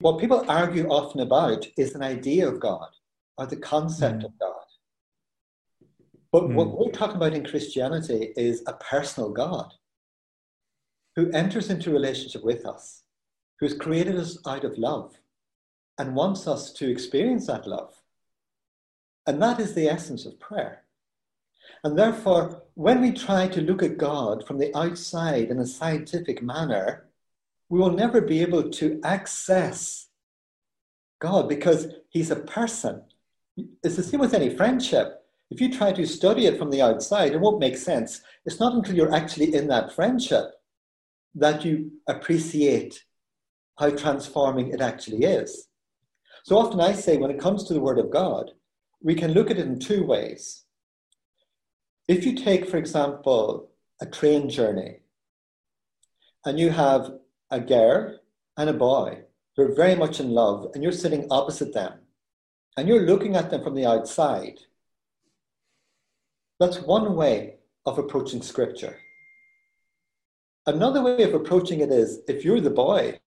What people argue often about is an idea of God or the concept mm. of God. But mm. what we're talking about in Christianity is a personal God who enters into relationship with us, who's created us out of love and wants us to experience that love. And that is the essence of prayer. And therefore, when we try to look at God from the outside in a scientific manner, we will never be able to access God because He's a person. It's the same with any friendship. If you try to study it from the outside, it won't make sense. It's not until you're actually in that friendship that you appreciate how transforming it actually is. So often I say when it comes to the Word of God, we can look at it in two ways. If you take, for example, a train journey, and you have a girl and a boy who are very much in love, and you're sitting opposite them, and you're looking at them from the outside, that's one way of approaching Scripture. Another way of approaching it is if you're the boy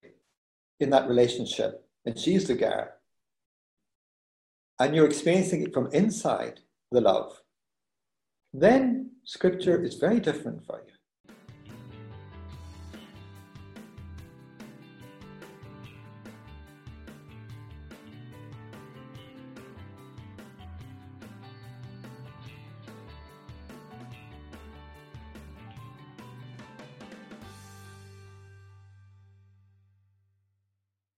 in that relationship and she's the girl, and you're experiencing it from inside the love, then scripture is very different for you.